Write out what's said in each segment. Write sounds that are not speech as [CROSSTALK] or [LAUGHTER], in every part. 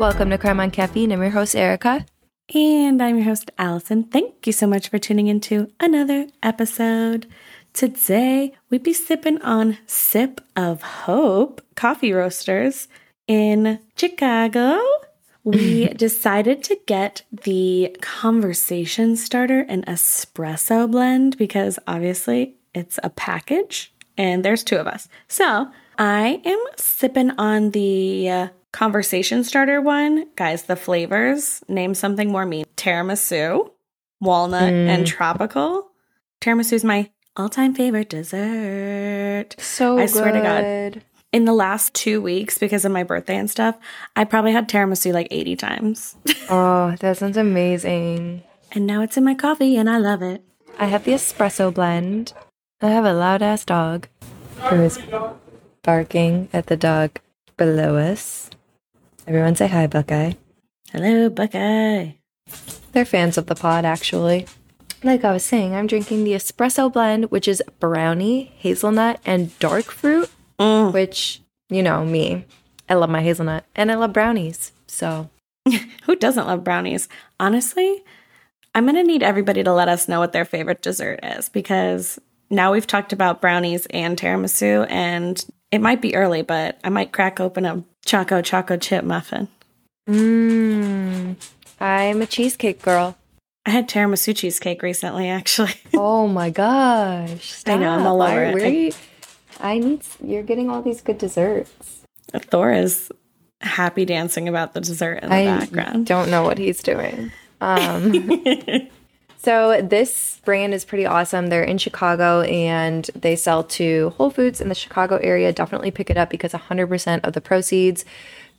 Welcome to Crime on Caffeine. I'm your host, Erica. And I'm your host, Allison. Thank you so much for tuning into another episode. Today, we'd be sipping on Sip of Hope coffee roasters in Chicago. We [LAUGHS] decided to get the conversation starter and espresso blend because obviously it's a package and there's two of us. So I am sipping on the uh, conversation starter one. Guys, the flavors name something more mean tiramisu, walnut, Mm. and tropical. Tiramisu is my all time favorite dessert. So I swear to God. In the last two weeks, because of my birthday and stuff, I probably had tiramisu like 80 times. [LAUGHS] Oh, that sounds amazing. and now it's in my coffee and I love it. I have the espresso blend. I have a loud ass dog who is barking at the dog below us. Everyone say hi, Buckeye. Hello, Buckeye. They're fans of the pod, actually. Like I was saying, I'm drinking the espresso blend, which is brownie, hazelnut, and dark fruit, Mm. which, you know, me. I love my hazelnut and I love brownies. So, [LAUGHS] Who doesn't love brownies? Honestly, I'm going to need everybody to let us know what their favorite dessert is because now we've talked about brownies and tiramisu, and it might be early, but I might crack open a Choco Choco Chip muffin. mmm, I'm a cheesecake girl. I had tiramisu cheesecake recently, actually. [LAUGHS] Oh my gosh. I know, I'm all Stop. over I, it. I need, you're getting all these good desserts. Thor is happy dancing about the dessert in the I background. don't know what he's doing. Um, [LAUGHS] so this brand is pretty awesome. They're in Chicago and they sell to Whole Foods in the Chicago area. Definitely pick it up because 100% of the proceeds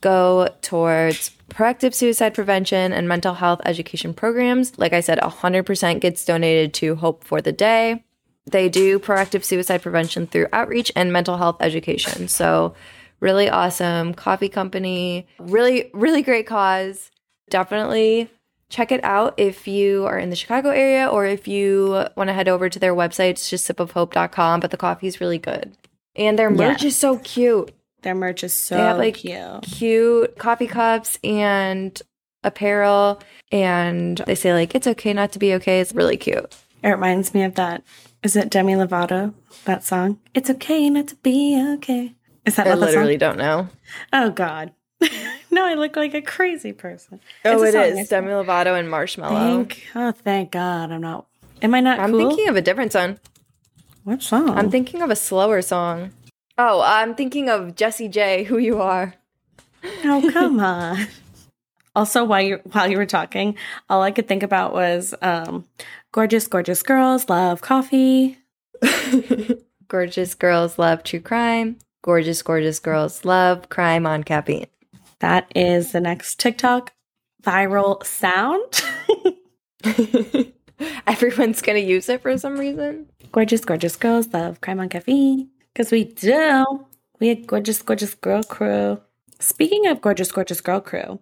go towards proactive suicide prevention and mental health education programs. Like I said, 100% gets donated to Hope for the Day. They do proactive suicide prevention through outreach and mental health education. So, really awesome coffee company, really, really great cause. Definitely check it out if you are in the Chicago area or if you want to head over to their website. It's just sipofhope.com, but the coffee is really good. And their merch Yeah. is so cute. Their merch is so They have like cute. cute coffee cups and apparel. And they say, like, it's okay not to be okay. It's really cute. It reminds me of that. Is it Demi Lovato? That song? It's okay not to be okay. Is that I literally song? don't know. Oh God. [LAUGHS] no, I look like a crazy person. Oh, It's it a is song. Demi Lovato and Marshmello. Thank, oh, thank God. I'm not. Am I not I'm cool? thinking of a different song. what song? I'm thinking of a slower song. Oh, I'm thinking of Jessie J. Who you are? oh, [LAUGHS] come on. Also, while you while you were talking, all I could think about was um, gorgeous, gorgeous girls love coffee. [LAUGHS] Gorgeous girls love true crime. Gorgeous, gorgeous girls love crime on caffeine. That is the next TikTok viral sound. [LAUGHS] Everyone's gonna use it for some reason. gorgeous, gorgeous girls love crime on caffeine because we do. We a gorgeous, gorgeous girl crew. Speaking of gorgeous, gorgeous girl crew,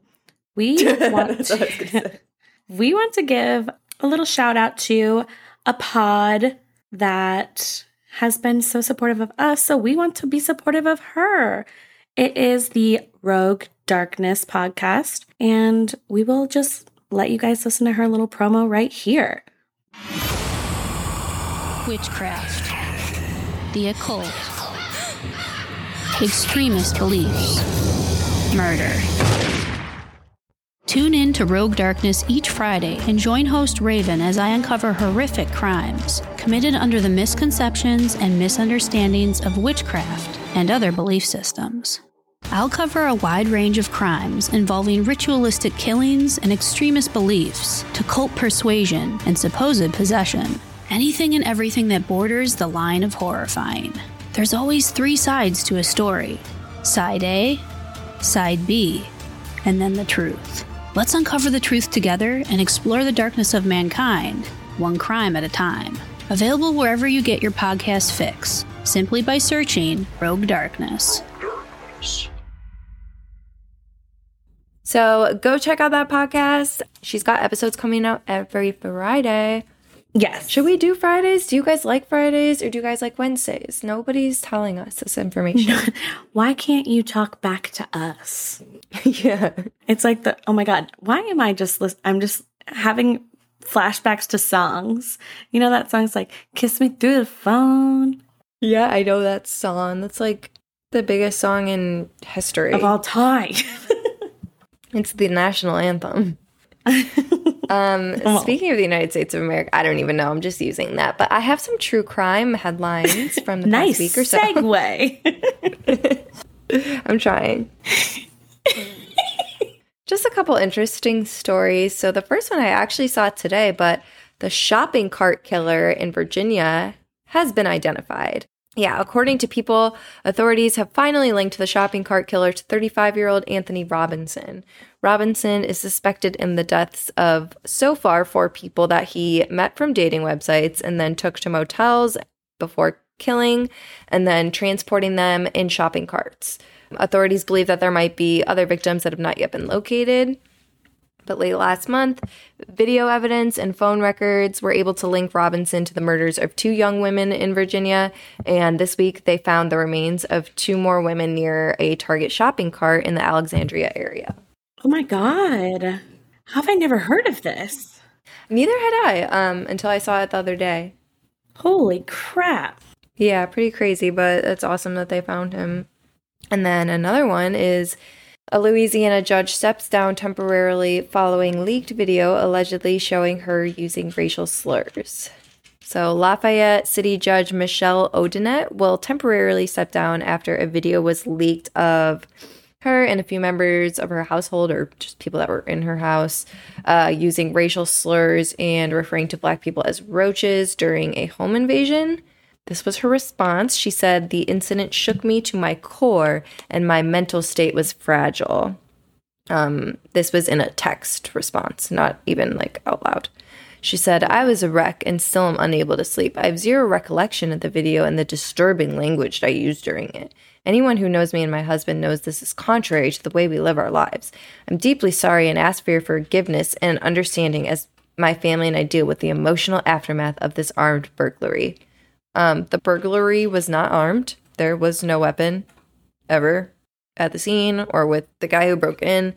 we want [LAUGHS] That's what I was gonna [LAUGHS] we want to give a little shout out to a pod that has been so supportive of us. So we want to be supportive of her. It is the Rogue Darkness podcast, and we will just let you guys listen to her little promo right here. witchcraft, the occult, extremist beliefs, murder. Tune in to Rogue Darkness each Friday and join host Raven as I uncover horrific crimes committed under the misconceptions and misunderstandings of witchcraft and other belief systems. I'll cover a wide range of crimes involving ritualistic killings and extremist beliefs, to cult persuasion and supposed possession. Anything and everything that borders the line of horrifying. There's always three sides to a story side A, side B, and then the truth. Let's uncover the truth together and explore the darkness of mankind, one crime at a time. Available wherever you get your podcast fix, simply by searching Rogue Darkness. So go check out that podcast. She's got episodes coming out every Friday. Yes. Should we do Fridays? Do you guys like Fridays or do you guys like Wednesdays? Nobody's telling us this information. [LAUGHS] Why can't you talk back to us? [LAUGHS] yeah. It's like the oh my god, why am I just lis- I'm just having flashbacks to songs. You know that song's like kiss me through the phone Yeah, I know that song. That's like the biggest song in history. of all time. [LAUGHS] It's the national anthem. [LAUGHS] um, Oh. speaking of the United States of America, I don't even know. I'm just using that. But I have some true crime headlines from the nice past week or so. segue. [LAUGHS] [LAUGHS] I'm trying. Just a couple interesting stories. So the first one I actually saw today, but the shopping cart killer in Virginia has been identified. Yeah, according to people, authorities have finally linked the shopping cart killer to 35 year old Anthony Robinson. Robinson is suspected in the deaths of so far four people that he met from dating websites and then took to motels before killing and then transporting them in shopping carts. Authorities believe that there might be other victims that have not yet been located. But late last month, video evidence and phone records were able to link Robinson to the murders of two young women in Virginia. And this week, they found the remains of two more women near a Target shopping cart in the Alexandria area. oh my god. How have I never heard of this? Neither had I um, until I saw it the other day. Holy crap. Yeah, pretty crazy, but it's awesome that they found him. And then another one is a Louisiana judge steps down temporarily following leaked video allegedly showing her using racial slurs. So, Lafayette City Judge Michelle Odinet will temporarily step down after a video was leaked of her and a few members of her household, or just people that were in her house, uh, using racial slurs and referring to black people as roaches during a home invasion. This was her response. She said, The incident shook me to my core and my mental state was fragile. Um, this was in a text response, not even like out loud. She said, I was a wreck and still am unable to sleep. I have zero recollection of the video and the disturbing language I used during it. Anyone who knows me and my husband knows this is contrary to the way we live our lives. I'm deeply sorry and ask for your forgiveness and understanding as my family and I deal with the emotional aftermath of this armed burglary. Um, the burglary was not armed. There was no weapon ever at the scene or with the guy who broke in,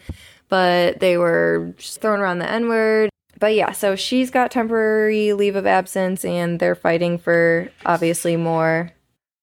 but they were just throwing around the N word. But yeah, so she's got temporary leave of absence and they're fighting for obviously more.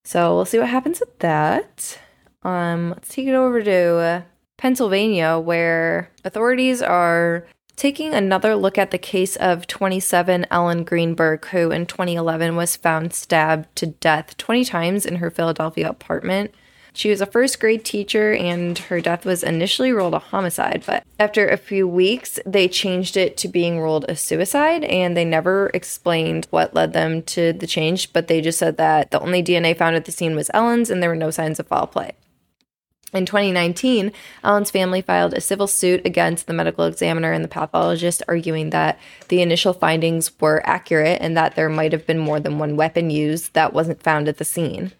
So we'll see what happens with that. Um, let's take it over to Pennsylvania, where authorities are taking another look at the case of 27 Ellen Greenberg, who in 2011 was found stabbed to death 20 times in her Philadelphia apartment. She was a first grade teacher, and her death was initially ruled a homicide, but after a few weeks, they changed it to being ruled a suicide, and they never explained what led them to the change, but they just said that the only DNA found at the scene was Ellen's, and there were no signs of foul play. In 2019, Ellen's family filed a civil suit against the medical examiner and the pathologist, arguing that the initial findings were accurate and that there might have been more than one weapon used that wasn't found at the scene.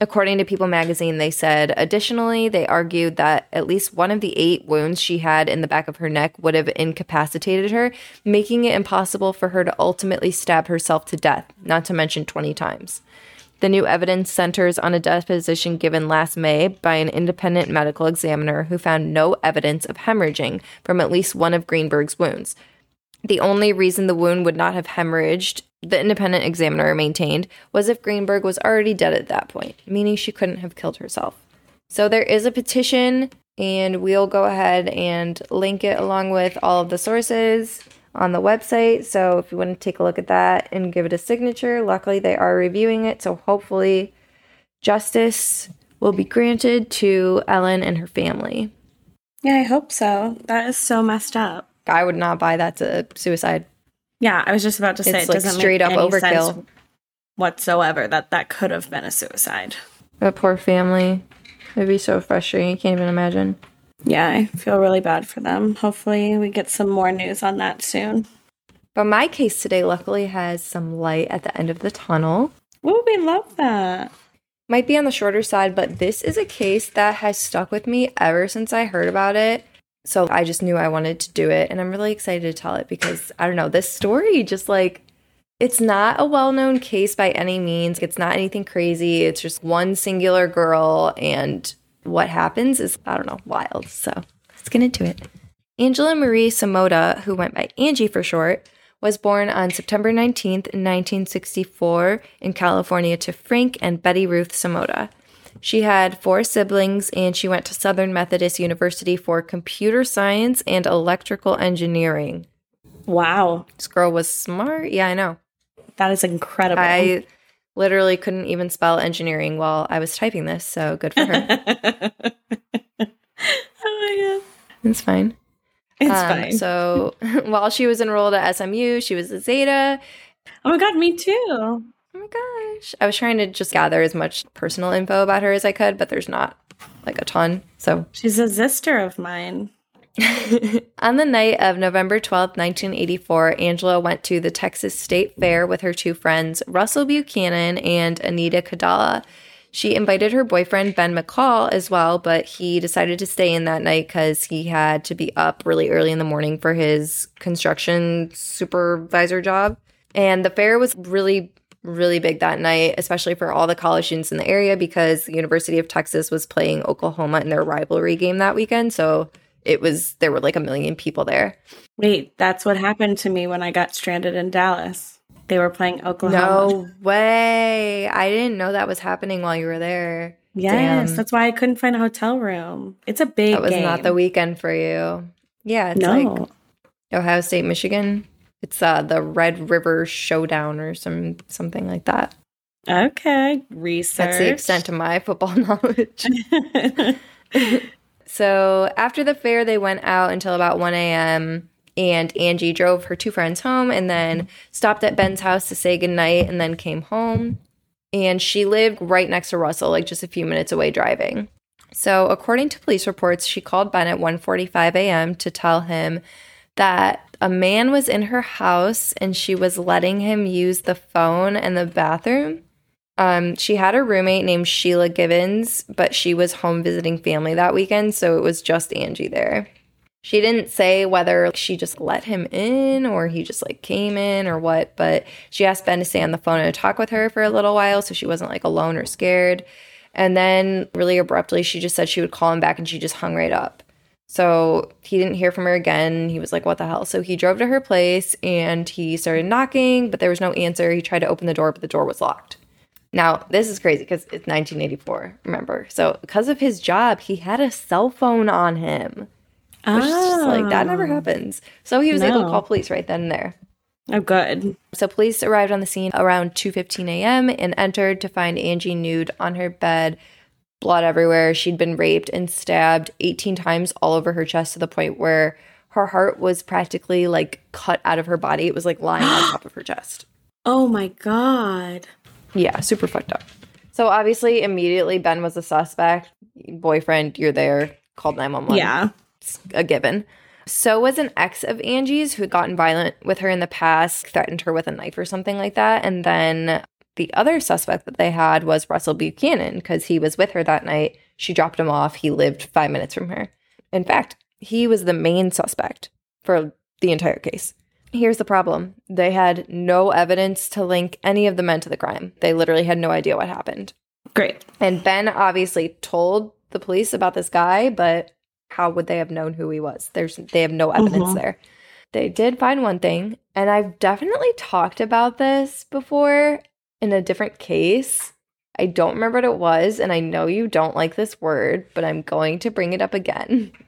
According to People magazine, they said additionally, they argued that at least one of the eight wounds she had in the back of her neck would have incapacitated her, making it impossible for her to ultimately stab herself to death, not to mention 20 times. The new evidence centers on a deposition given last May by an independent medical examiner who found no evidence of hemorrhaging from at least one of Greenberg's wounds. The only reason the wound would not have hemorrhaged, the independent examiner maintained, was if Greenberg was already dead at that point, meaning she couldn't have killed herself. So there is a petition, and we'll go ahead and link it along with all of the sources on the website. So if you want to take a look at that and give it a signature, luckily they are reviewing it. So hopefully justice will be granted to Ellen and her family. Yeah, I hope so. That is so messed up. I would not buy that's a suicide. Yeah, I was just about to say It's it like doesn't straight up overkill. whatsoever that that could have been a suicide. That poor family. It'd be so frustrating. You can't even imagine. Yeah, I feel really bad for them. Hopefully, we get some more news on that soon. But my case today luckily has some light at the end of the tunnel. Ooh, we love that. Might be on the shorter side, but this is a case that has stuck with me ever since I heard about it. So I just knew I wanted to do it, and I'm really excited to tell it because I don't know, this story just like It's not a well known case by any means. It's not anything crazy. It's just one singular girl, and what happens is, I don't know, wild. So let's get into it. Angela Marie Samota, who went by Angie for short, was born on September 19th, 1964, in California to Frank and Betty Ruth Samota. She had four siblings and she went to Southern Methodist University for computer science and electrical engineering. Wow. This girl was smart. Yeah, I know. That is incredible. I literally couldn't even spell engineering while I was typing this, so good for her. [LAUGHS] oh my god. it's fine. It's Um, fine. So [LAUGHS] while she was enrolled at SMU, she was a Zeta. oh my god, me too. Oh my gosh. I was trying to just gather as much personal info about her as I could, but there's not like a ton. So She's a sister of mine. [LAUGHS] on the night of November 12th, 1984, Angela went to the Texas State Fair with her two friends, Russell Buchanan and Anita Kadala. She invited her boyfriend, Ben McCall, as well, but he decided to stay in that night because he had to be up really early in the morning for his construction supervisor job. And the fair was really, really big that night, especially for all the college students in the area because the University of Texas was playing Oklahoma in their rivalry game that weekend. So it was, there were like a million people there. Wait, that's what happened to me when I got stranded in Dallas. They were playing Oklahoma. No way. I didn't know that was happening while you were there. Yes, Damn. that's why I couldn't find a hotel room. It's a big That was game. not the weekend for you. Yeah, it's no. like Ohio State, Michigan. It's uh the Red River Showdown or some something like that. okay. Research. That's the extent of my football [LAUGHS] knowledge. [LAUGHS] so after the fair, they went out until about 1 a.m. And Angie drove her two friends home and then stopped at Ben's house to say goodnight and then came home. And she lived right next to Russell, like just a few minutes away driving. So according to police reports, she called Ben at 1:45 a.m. to tell him that a man was in her house and she was letting him use the phone and the bathroom. Um, she had a roommate named Sheila Gibbons, but she was home visiting family that weekend, so it was just Angie there. She didn't say whether she just let him in or he just like came in or what, but she asked Ben to stay on the phone and talk with her for a little while so she wasn't like alone or scared. And then, really abruptly, she just said she would call him back and she just hung right up. So he didn't hear from her again. He was like, What the hell? So he drove to her place and he started knocking, but there was no answer. He tried to open the door, but the door was locked. Now, this is crazy because it's 1984, remember? So, because of his job, he had a cell phone on him, which is just like that never ah. happens. So, he was able to call police right then and there. Oh, good. So police arrived on the scene around 2:15 a.m. and entered to find Angie nude on her bed, blood everywhere. She'd been raped and stabbed 18 times all over her chest to the point where her heart was practically like cut out of her body. It was like lying on top of her chest. [GASPS] Oh my god. Yeah, super fucked up. So obviously immediately Ben was a suspect. Boyfriend, you're there. Called 911 Yeah. it's a given. So was an ex of Angie's who had gotten violent with her in the past, threatened her with a knife or something like that. And then the other suspect that they had was Russell Buchanan because he was with her that night. She dropped him off. He lived five minutes from her. In fact, he was the main suspect for the entire case. Here's the problem they had no evidence to link any of the men to the crime. They literally had no idea what happened. Great. And Ben obviously told the police about this guy, but how would they have known who he was? There's they have no evidence Mhm. there. They did find one thing, and I've definitely talked about this before in a different case. I don't remember what it was, and I know you don't like this word, but I'm going to bring it up again. [LAUGHS]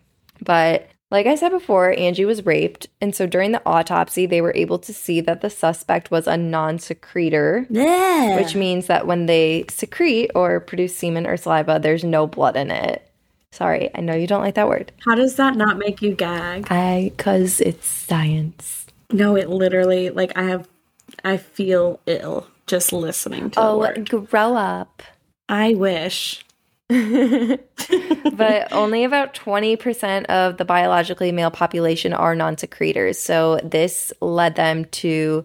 But like I said before, Angie was raped, and so during the autopsy, they were able to see that the suspect was a non-secretor Yeah. which means that when they secrete or produce semen or saliva, there's no blood in it. Sorry, I know you don't like that word. How does that not make you gag? I, cause it's science. No, it literally like I have I feel ill just listening to Oh, grow up. I wish. [LAUGHS] but only about 20% of the biologically male population are non secretors. So this led them to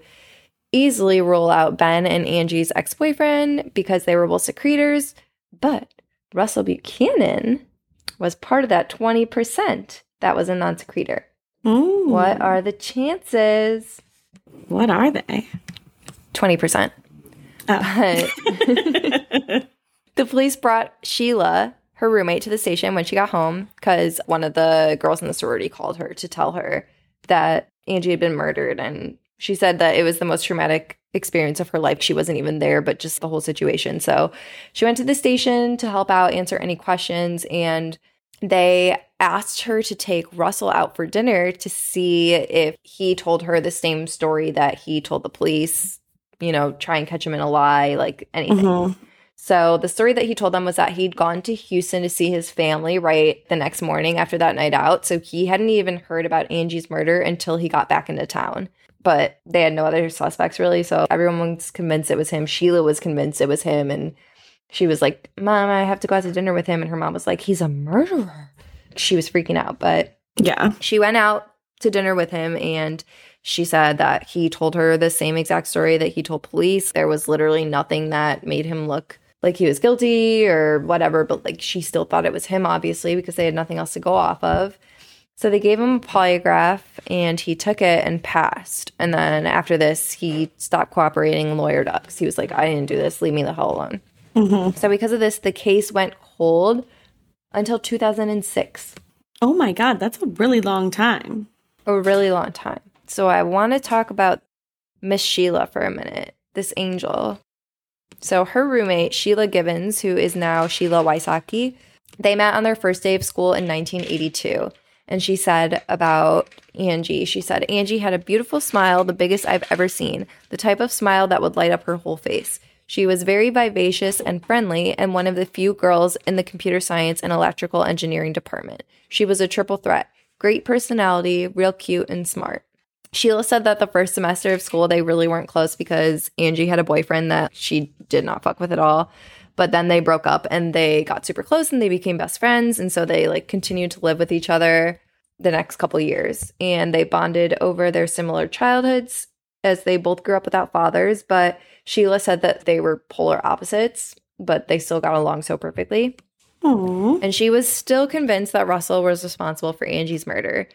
easily rule out Ben and Angie's ex boyfriend because they were both secretors. But Russell Buchanan was part of that 20% that was a non secretor. Mm. What are the chances? What are they? 20%. But [LAUGHS] [LAUGHS] the police brought Sheila, her roommate, to the station when she got home because one of the girls in the sorority called her to tell her that Angie had been murdered. And she said that it was the most traumatic experience of her life. She wasn't even there, but just the whole situation. So she went to the station to help out, answer any questions, and they asked her to take Russell out for dinner to see if he told her the same story that he told the police, you know, try and catch him in a lie, like anything. Mm-hmm. So the story that he told them was that he'd gone to Houston to see his family right the next morning after that night out. So he hadn't even heard about Angie's murder until he got back into town. But they had no other suspects really. So everyone was convinced it was him. Sheila was convinced it was him. And she was like, Mom, I have to go out to dinner with him. And her mom was like, He's a murderer. She was freaking out. But Yeah. she went out to dinner with him and she said that he told her the same exact story that he told police. There was literally nothing that made him look like he was guilty or whatever, but like she still thought it was him, obviously, because they had nothing else to go off of. So they gave him a polygraph and he took it and passed. And then after this, he stopped cooperating and lawyered up 'cause he was like, I didn't do this. Leave me the hell alone. Mhm. So because of this, the case went cold until 2006. Oh my God, that's a really long time. a really long time. So I want to talk about Miss Sheila for a minute, this angel. So her roommate, Sheila Gibbons, who is now Sheila Wysocki, they met on their first day of school in 1982. And she said about Angie, she said, Angie had a beautiful smile, the biggest I've ever seen, the type of smile that would light up her whole face. She was very vivacious and friendly, and one of the few girls in the computer science and electrical engineering department. She was a triple threat great personality, real cute, and smart. Sheila said that the first semester of school, they really weren't close because Angie had a boyfriend that she did not fuck with at all. But then they broke up and they got super close and they became best friends. And so they like continued to live with each other the next couple years. And they bonded over their similar childhoods as they both grew up without fathers. But Sheila said that they were polar opposites, but they still got along so perfectly. Oh. And she was still convinced that Russell was responsible for Angie's murder.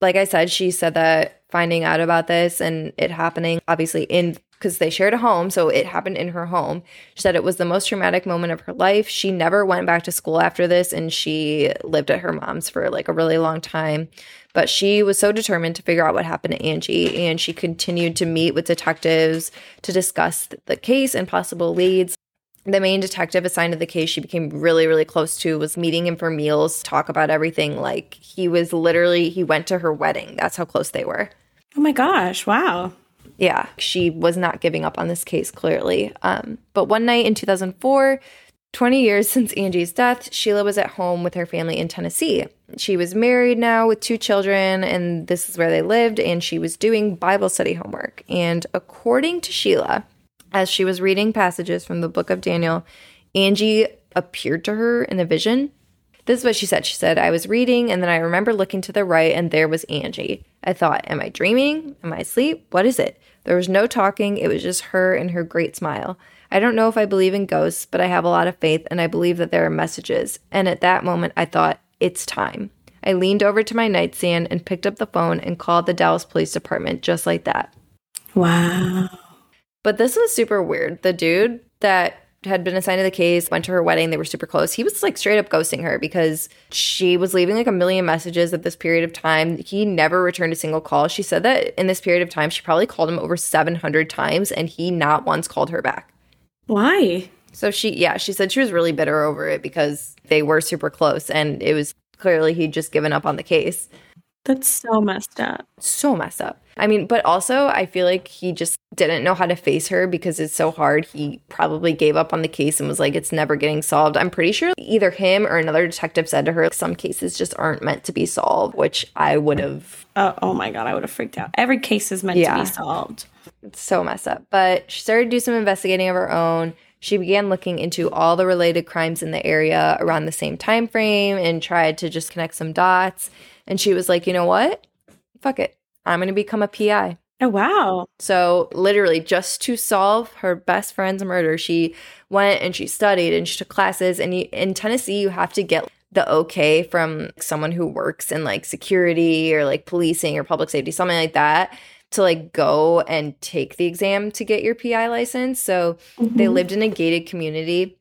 Like I said, she said that finding out about this and it happening, obviously, in because they shared a home, so it happened in her home. She said it was the most traumatic moment of her life. She never went back to school after this and she lived at her mom's for like a really long time. But she was so determined to figure out what happened to Angie and she continued to meet with detectives to discuss the case and possible leads the main detective assigned to the case she became really really close to was meeting him for meals talk about everything like he was literally he went to her wedding that's how close they were Oh my gosh, wow. yeah she was not giving up on this case clearly um, but one night in 2004 20 years [LAUGHS] since angie's death sheila was at home with her family in tennessee she was married now with two children and this is where they lived and she was doing bible study homework and according to sheila as she was reading passages from the book of Daniel, Angie appeared to her in a vision. This is what she said. She said, I was reading, and then I remember looking to the right, and there was Angie. I thought, Am I dreaming? Am I asleep? What is it? There was no talking. It was just her and her great smile. I don't know if I believe in ghosts, but I have a lot of faith, and I believe that there are messages. And at that moment, I thought, It's time. I leaned over to my nightstand and picked up the phone and called the Dallas Police Department just like that. Wow. But this was super weird. The dude that had been assigned to the case went to her wedding. They were super close. He was like straight up ghosting her because she was leaving like a million messages at this period of time. He never returned a single call. She said that in this period of time, she probably called him over 700 times and he not once called her back. Why? So she, yeah, she said she was really bitter over it because they were super close and it was clearly he'd just given up on the case. That's so messed up. so messed up. I mean, but also I feel like he just didn't know how to face her because it's so hard. He probably gave up on the case and was like, it's never getting solved. I'm pretty sure either him or another detective said to her, some cases just aren't meant to be solved, which I would have Oh, oh my God, I would have freaked out. Every case is meant Yeah. to be solved. it's so messed up. But she started to do some investigating of her own. She began looking into all the related crimes in the area around the same time frame and tried to just connect some dots. And she was like, you know what? Fuck it. I'm going to become a PI. Oh, wow. So, literally, just to solve her best friend's murder, she went and she studied and she took classes. And you, in Tennessee, you have to get the okay from someone who works in like security or like policing or public safety, something like that. to like go and take the exam to get your PI license. So they Mhm. lived in a gated community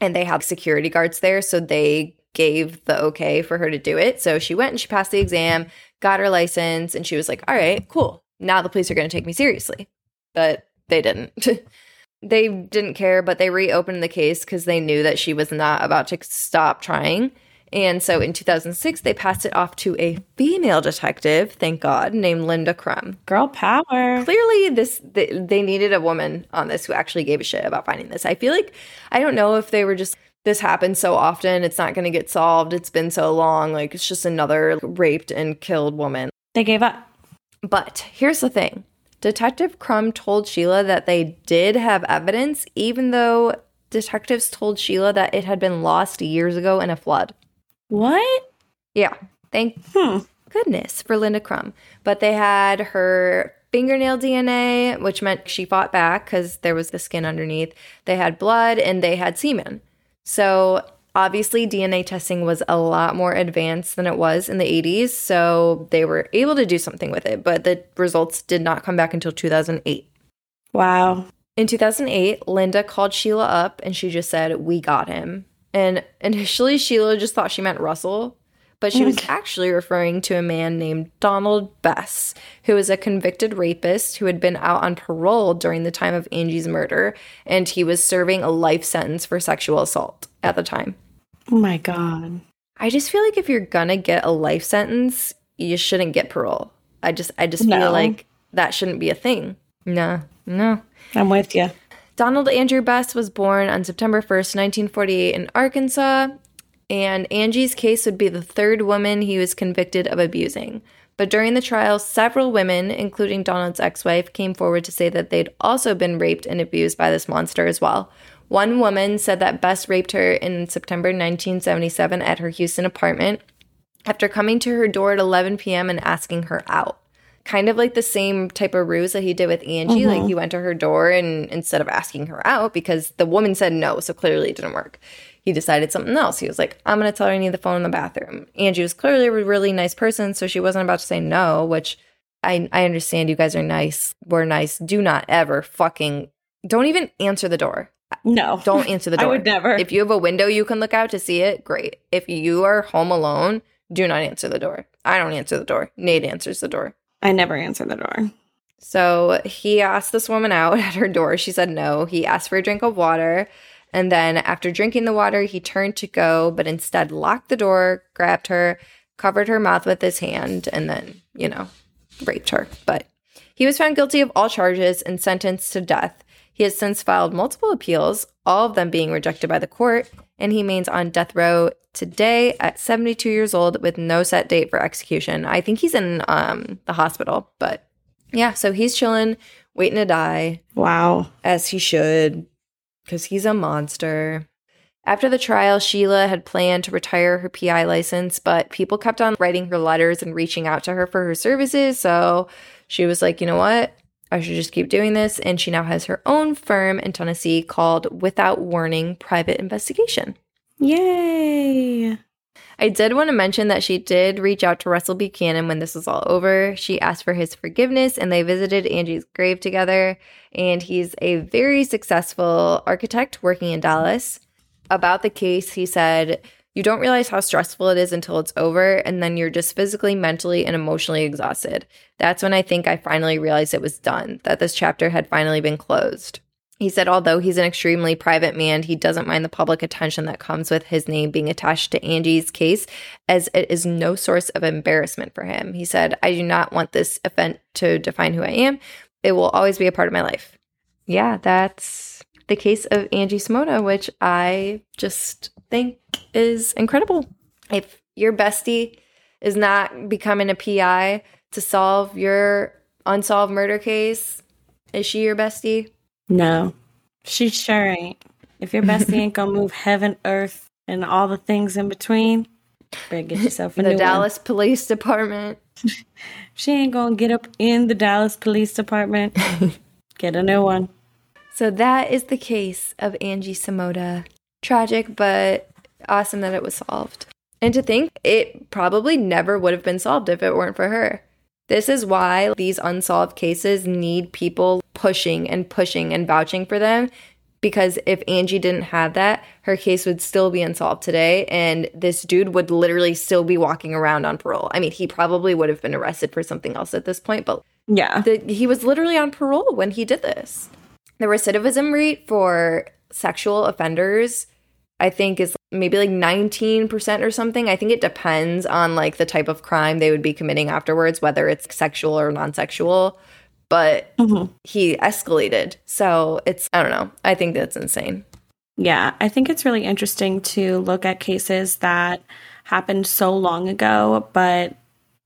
and they had security guards there. So they gave the okay for her to do it. So she went and she passed the exam, got her license, and she was like, all right, cool. Now the police are going to take me seriously. But they didn't. [LAUGHS] they didn't care, but they reopened the case because they knew that she was not about to stop trying. And so in 2006, they passed it off to a female detective, thank God, named Linda Crum. Girl power. Clearly, this they, they needed a woman on this who actually gave a shit about finding this. I feel like I don't know if they were just this happens so often, it's not going to get solved. It's been so long, like it's just another raped and killed woman. They gave up. But here's the thing Detective Crum told Sheila that they did have evidence, even though detectives told Sheila that it had been lost years ago in a flood. What? Yeah, thank Hmm. goodness for Linda Crum. But they had her fingernail DNA, which meant she fought back because there was the skin underneath. They had blood and they had semen. So obviously, DNA testing was a lot more advanced than it was in the 80s. So they were able to do something with it, but the results did not come back until 2008. Wow. In 2008, Linda called Sheila up and she just said, We got him. And initially, Sheila just thought she meant Russell, but she was mm. actually referring to a man named Donald Bess, who was a convicted rapist who had been out on parole during the time of Angie's murder, and he was serving a life sentence for sexual assault at the time. Oh my God. I just feel like if you're gonna get a life sentence, you shouldn't get parole. I just I just No. feel like that shouldn't be a thing. No, no. I'm with you. Donald Andrew Bess was born on September 1st, 1948, in Arkansas, and Angie's case would be the third woman he was convicted of abusing. But during the trial, several women, including Donald's ex wife, came forward to say that they'd also been raped and abused by this monster as well. One woman said that Bess raped her in September 1977 at her Houston apartment after coming to her door at 11 p.m. and asking her out. Kind of like the same type of ruse that he did with Angie. Like mm-hmm. he went to her door and instead of asking her out, because the woman said no, so clearly it didn't work, he decided something else. He was like, I'm going to tell her I need the phone in the bathroom. Angie was clearly a really nice person, so she wasn't about to say no, which I, I understand you guys are nice. We're nice. Do not ever fucking, don't even answer the door. No. Don't answer the [LAUGHS] door. I would never. If you have a window you can look out to see it, great. If you are home alone, do not answer the door. I don't answer the door. Nate answers the door. I never answer the door. So he asked this woman out [LAUGHS] at her door. She said no. He asked for a drink of water. And then after drinking the water, he turned to go, but instead locked the door, grabbed her, covered her mouth with his hand, and then, you know, raped her. But he was found guilty of all charges and sentenced to death. He has since filed multiple appeals, all of them being rejected by the court, and he remains on death row today at 72 years old with no set date for execution. I think he's in um, the hospital, but yeah, so he's chilling, waiting to die, Wow. as he should, because he's a monster. After the trial, Sheila had planned to retire her PI license, but people kept on writing her letters and reaching out to her for her services. So she was like, you know what? I should just keep doing this. And she now has her own firm in Tennessee called Without Warning Private Investigation. Yay. I did want to mention that she did reach out to Russell Buchanan when this was all over. She asked for his forgiveness and they visited Angie's grave together. And he's a very successful architect working in Dallas. About the case, he said, You don't realize how stressful it is until it's over, and then you're just physically, mentally, and emotionally exhausted. That's when I think I finally realized it was done, that this chapter had finally been closed. He said, although he's an extremely private man, he doesn't mind the public attention that comes with his name being attached to Angie's case, as it is no source of embarrassment for him. He said, I do not want this event to define who I am. It will always be a part of my life. Yeah, that's the case of Angie Samota, which I just think is incredible. If your bestie is not becoming a PI to solve your unsolved murder case, is she your bestie? No. She sure ain't. If your bestie ain't gonna move heaven, earth, and all the things in between, better get yourself a the new Dallas Police Department. [LAUGHS] She ain't gonna get up in the Dallas Police Department. [LAUGHS] get a new one. So that is the case of Angie Samota. Tragic, but awesome that it was solved. And to think it probably never would have been solved if it weren't for her. This is why these unsolved cases need people pushing and pushing and vouching for them. Because if Angie didn't have that, her case would still be unsolved today. And this dude would literally still be walking around on parole. I mean, he probably would have been arrested for something else at this point, but Yeah. the, he was literally on parole when he did this. The recidivism rate for sexual offenders, I think, is maybe like 19% or something. I think it depends on like the type of crime they would be committing afterwards, whether it's sexual or non sexual. But Mhm. he escalated. So it's, I don't know. I think that's insane. Yeah, I think it's really interesting to look at cases that happened so long ago, but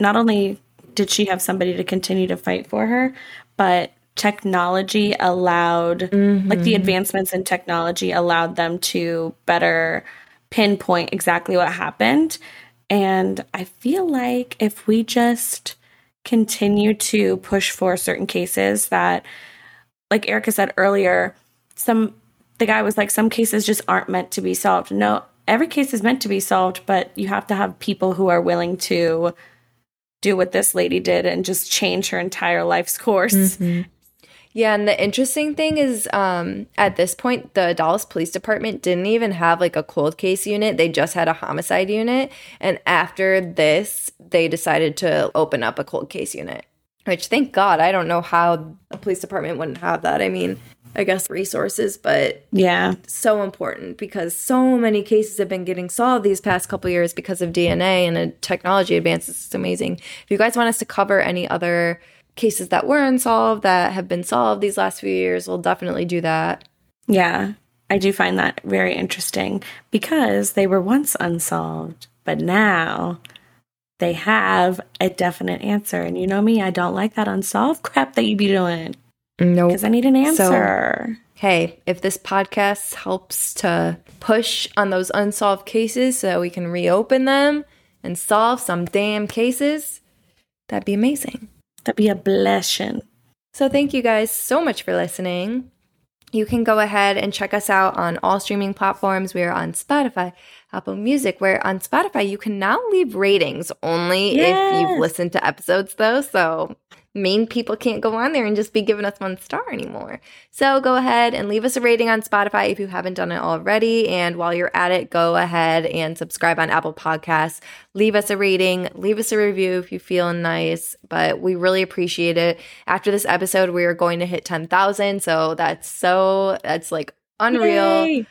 not only did she have somebody to continue to fight for her, but technology allowed, like the advancements in technology allowed them to better pinpoint exactly what happened. And I feel like if we just continue to push for certain cases that, like Erica said earlier, some the guy was like, some cases just aren't meant to be solved. No, every case is meant to be solved, but you have to have people who are willing to do what this lady did and just change her entire life's course. Mm-hmm. Yeah, and the interesting thing is, um, at this point, the Dallas Police Department didn't even have like a cold case unit. They just had a homicide unit. And after this, they decided to open up a cold case unit. Which, thank God, I don't know how a police department wouldn't have that. I mean, I guess resources, but Yeah. so important because so many cases have been getting solved these past couple years because of DNA and uh, technology advances. It's amazing. If you guys want us to cover any other cases that were unsolved that have been solved these last few years, we'll definitely do that. Yeah. I do find that very interesting because they were once unsolved, but now they have a definite answer. And you know me, I don't like that unsolved crap that you be doing No. because I need an answer. Hey, if this podcast helps to push on those unsolved cases so that we can reopen them and solve some damn cases, that'd be amazing. That'd be a blessing. So, thank you guys so much for listening. You can go ahead and check us out on all streaming platforms. We are on Spotify, Apple Music. Where on Spotify, you can now leave ratings only if you've listened to episodes, though. So, main people can't go on there and just be giving us one star anymore. So, go ahead and leave us a rating on Spotify if you haven't done it already. And while you're at it, go ahead and subscribe on Apple Podcasts. Leave us a rating, leave us a review if you feel nice, but we really appreciate it. After this episode, we are going to hit 10,000. So that's so, that's like unreal. Yay.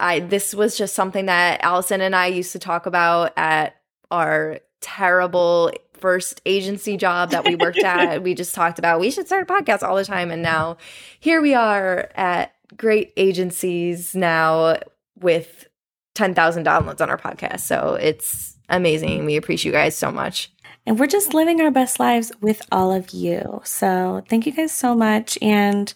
I, this was just something that Allison and I used to talk about at our terrible first agency job that we worked at. [LAUGHS] We just talked about we should start a podcast all the time. And now here we are at great agencies now with 10,000 downloads on our podcast. So it's amazing. We appreciate you guys so much. And we're just living our best lives with all of you. So thank you guys so much. And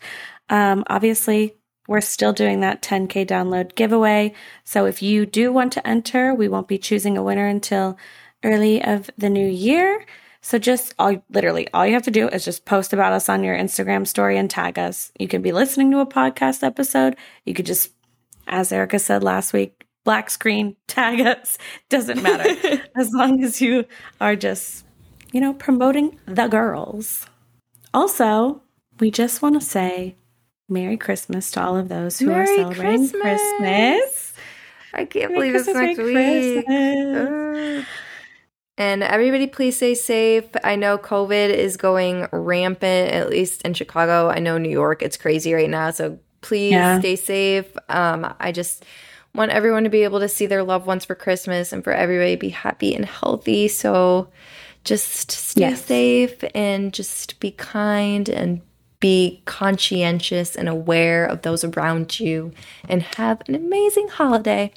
um, obviously, we're still doing that 10K download giveaway. So if you do want to enter, we won't be choosing a winner until early of the new year. So just all literally all you have to do is just post about us on your Instagram story and tag us. You could be listening to a podcast episode. You could just, as Erica said last week, black screen, [LAUGHS] tag us. Doesn't matter. [LAUGHS] as long as you are just, you know, promoting the girls. Also, we just want to say Merry Christmas to all of those who are celebrating Christmas. Christmas. I can't Merry believe it's Christmas, next Merry week. And everybody, please stay safe. I know COVID is going rampant, at least in Chicago. I know New York, it's crazy right now. So please Yeah. stay safe. Um, I just want everyone to be able to see their loved ones for Christmas and for everybody to be happy and healthy. So just stay Yes. safe and just be kind and be conscientious and aware of those around you and have an amazing holiday.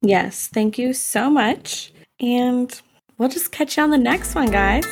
Yes, thank you so much. And we'll just catch you on the next one, guys.